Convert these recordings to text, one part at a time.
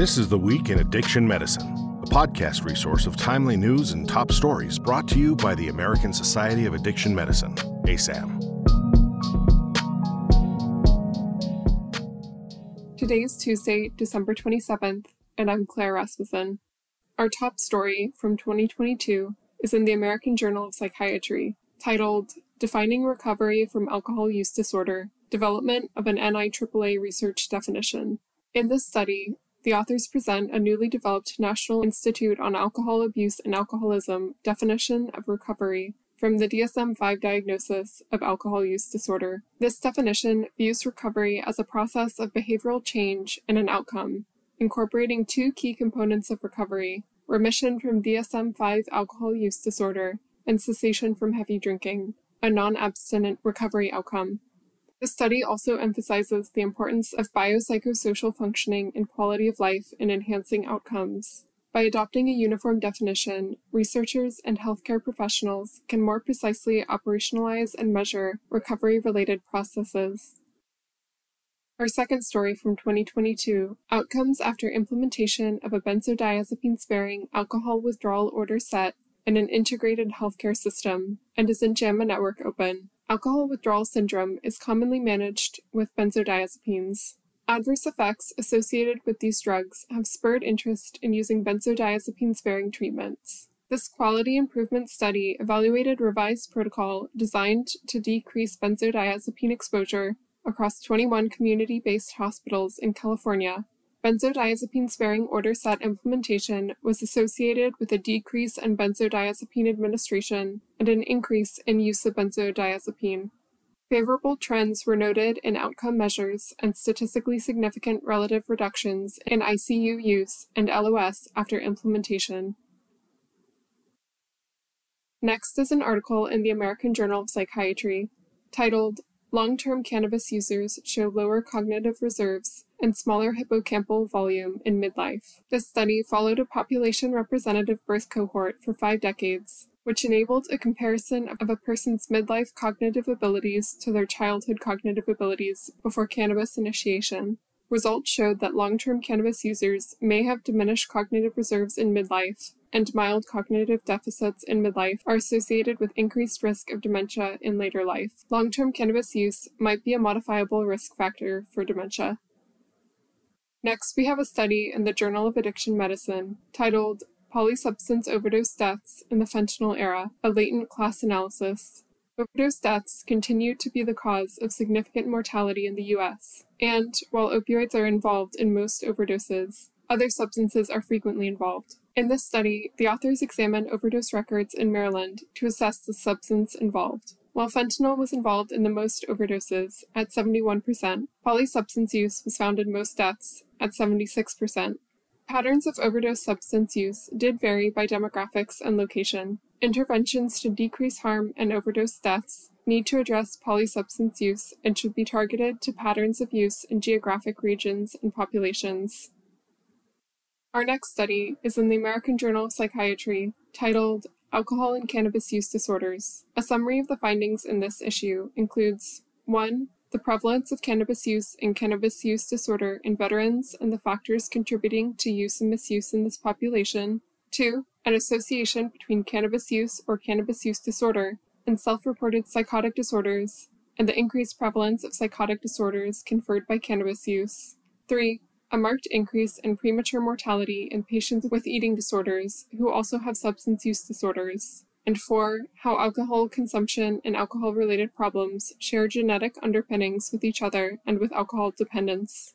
This is The Week in Addiction Medicine, a podcast resource of timely news and top stories brought to you by the American Society of Addiction Medicine, ASAM. Today is Tuesday, December 27th, and I'm Claire Rasmussen. Our top story from 2022 is in the American Journal of Psychiatry, titled Defining Recovery from Alcohol Use Disorder Development of an NIAAA Research Definition. In this study, the authors present a newly developed National Institute on Alcohol Abuse and Alcoholism definition of recovery from the DSM 5 diagnosis of alcohol use disorder. This definition views recovery as a process of behavioral change and an outcome, incorporating two key components of recovery remission from DSM 5 alcohol use disorder and cessation from heavy drinking, a non abstinent recovery outcome. The study also emphasizes the importance of biopsychosocial functioning and quality of life in enhancing outcomes. By adopting a uniform definition, researchers and healthcare professionals can more precisely operationalize and measure recovery related processes. Our second story from 2022 Outcomes after implementation of a benzodiazepine sparing alcohol withdrawal order set in an integrated healthcare system and is in JAMA Network Open. Alcohol withdrawal syndrome is commonly managed with benzodiazepines. Adverse effects associated with these drugs have spurred interest in using benzodiazepine sparing treatments. This quality improvement study evaluated a revised protocol designed to decrease benzodiazepine exposure across 21 community based hospitals in California Benzodiazepine sparing order set implementation was associated with a decrease in benzodiazepine administration and an increase in use of benzodiazepine. Favorable trends were noted in outcome measures and statistically significant relative reductions in ICU use and LOS after implementation. Next is an article in the American Journal of Psychiatry titled Long term cannabis users show lower cognitive reserves and smaller hippocampal volume in midlife. This study followed a population representative birth cohort for five decades, which enabled a comparison of a person's midlife cognitive abilities to their childhood cognitive abilities before cannabis initiation. Results showed that long term cannabis users may have diminished cognitive reserves in midlife, and mild cognitive deficits in midlife are associated with increased risk of dementia in later life. Long term cannabis use might be a modifiable risk factor for dementia. Next, we have a study in the Journal of Addiction Medicine titled Polysubstance Overdose Deaths in the Fentanyl Era, a Latent Class Analysis. Overdose deaths continue to be the cause of significant mortality in the US, and while opioids are involved in most overdoses, other substances are frequently involved. In this study, the authors examined overdose records in Maryland to assess the substance involved. While fentanyl was involved in the most overdoses, at 71%, polysubstance use was found in most deaths, at 76%. Patterns of overdose substance use did vary by demographics and location. Interventions to decrease harm and overdose deaths need to address polysubstance use and should be targeted to patterns of use in geographic regions and populations. Our next study is in the American Journal of Psychiatry titled Alcohol and Cannabis Use Disorders. A summary of the findings in this issue includes 1. The prevalence of cannabis use and cannabis use disorder in veterans and the factors contributing to use and misuse in this population. 2. An association between cannabis use or cannabis use disorder and self reported psychotic disorders and the increased prevalence of psychotic disorders conferred by cannabis use. 3 a marked increase in premature mortality in patients with eating disorders who also have substance use disorders. And four, how alcohol consumption and alcohol related problems share genetic underpinnings with each other and with alcohol dependence.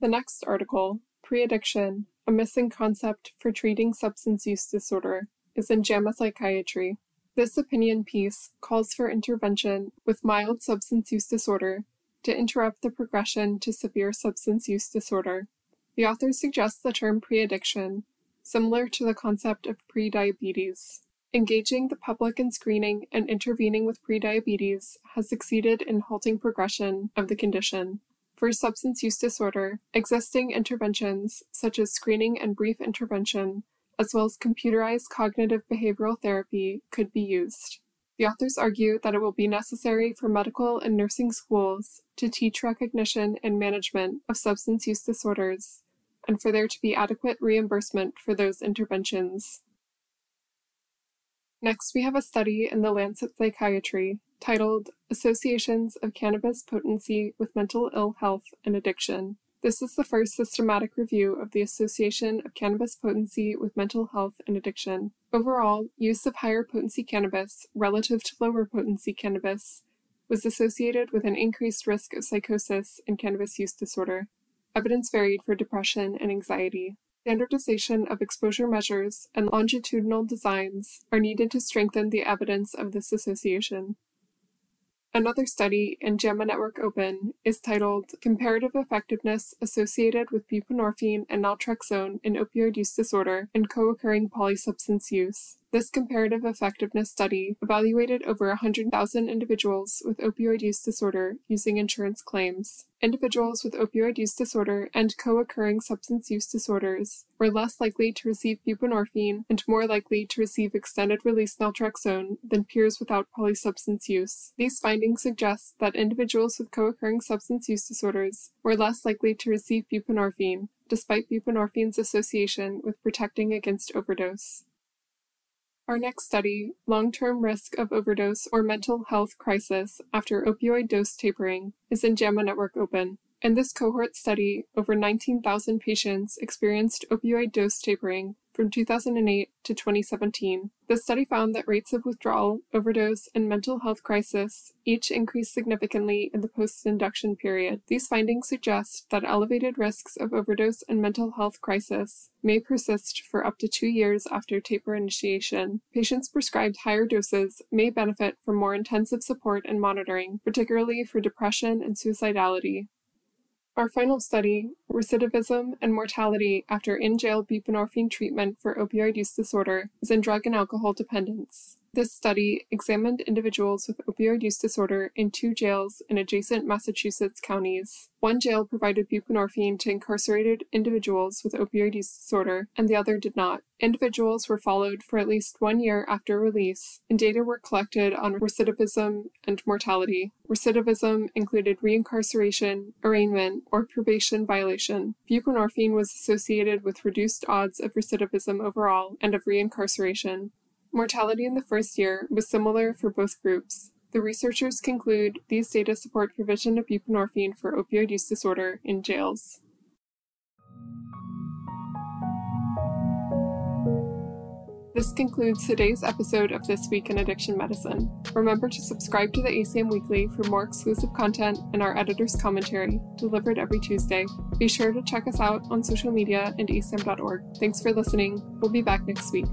The next article, Pre Addiction A Missing Concept for Treating Substance Use Disorder, is in JAMA Psychiatry. This opinion piece calls for intervention with mild substance use disorder to interrupt the progression to severe substance use disorder. The author suggests the term pre addiction, similar to the concept of prediabetes. Engaging the public in screening and intervening with prediabetes has succeeded in halting progression of the condition. For substance use disorder, existing interventions such as screening and brief intervention, as well as computerized cognitive behavioral therapy, could be used. The authors argue that it will be necessary for medical and nursing schools to teach recognition and management of substance use disorders and for there to be adequate reimbursement for those interventions. Next, we have a study in the Lancet Psychiatry titled Associations of Cannabis Potency with Mental Ill Health and Addiction. This is the first systematic review of the association of cannabis potency with mental health and addiction. Overall, use of higher potency cannabis relative to lower potency cannabis was associated with an increased risk of psychosis and cannabis use disorder. Evidence varied for depression and anxiety. Standardization of exposure measures and longitudinal designs are needed to strengthen the evidence of this association. Another study in JAMA Network Open is titled Comparative Effectiveness Associated with Buprenorphine and Naltrexone in Opioid Use Disorder and Co-occurring Polysubstance Use. This comparative effectiveness study evaluated over 100,000 individuals with opioid use disorder using insurance claims. Individuals with opioid use disorder and co occurring substance use disorders were less likely to receive buprenorphine and more likely to receive extended release naltrexone than peers without polysubstance use. These findings suggest that individuals with co occurring substance use disorders were less likely to receive buprenorphine, despite buprenorphine's association with protecting against overdose. Our next study, long term risk of overdose or mental health crisis after opioid dose tapering, is in JAMA Network Open. In this cohort study, over 19,000 patients experienced opioid dose tapering from 2008 to 2017. The study found that rates of withdrawal, overdose, and mental health crisis each increased significantly in the post induction period. These findings suggest that elevated risks of overdose and mental health crisis may persist for up to two years after taper initiation. Patients prescribed higher doses may benefit from more intensive support and monitoring, particularly for depression and suicidality. Our final study, Recidivism and Mortality After In Jail Buprenorphine Treatment for Opioid Use Disorder, is in Drug and Alcohol Dependence. This study examined individuals with opioid use disorder in two jails in adjacent Massachusetts counties. One jail provided buprenorphine to incarcerated individuals with opioid use disorder, and the other did not. Individuals were followed for at least one year after release, and data were collected on recidivism and mortality. Recidivism included reincarceration, arraignment, or probation violation. Buprenorphine was associated with reduced odds of recidivism overall and of reincarceration. Mortality in the first year was similar for both groups. The researchers conclude these data support provision of buprenorphine for opioid use disorder in jails. This concludes today's episode of This Week in Addiction Medicine. Remember to subscribe to the ASAM Weekly for more exclusive content and our editor's commentary, delivered every Tuesday. Be sure to check us out on social media and asam.org. Thanks for listening. We'll be back next week.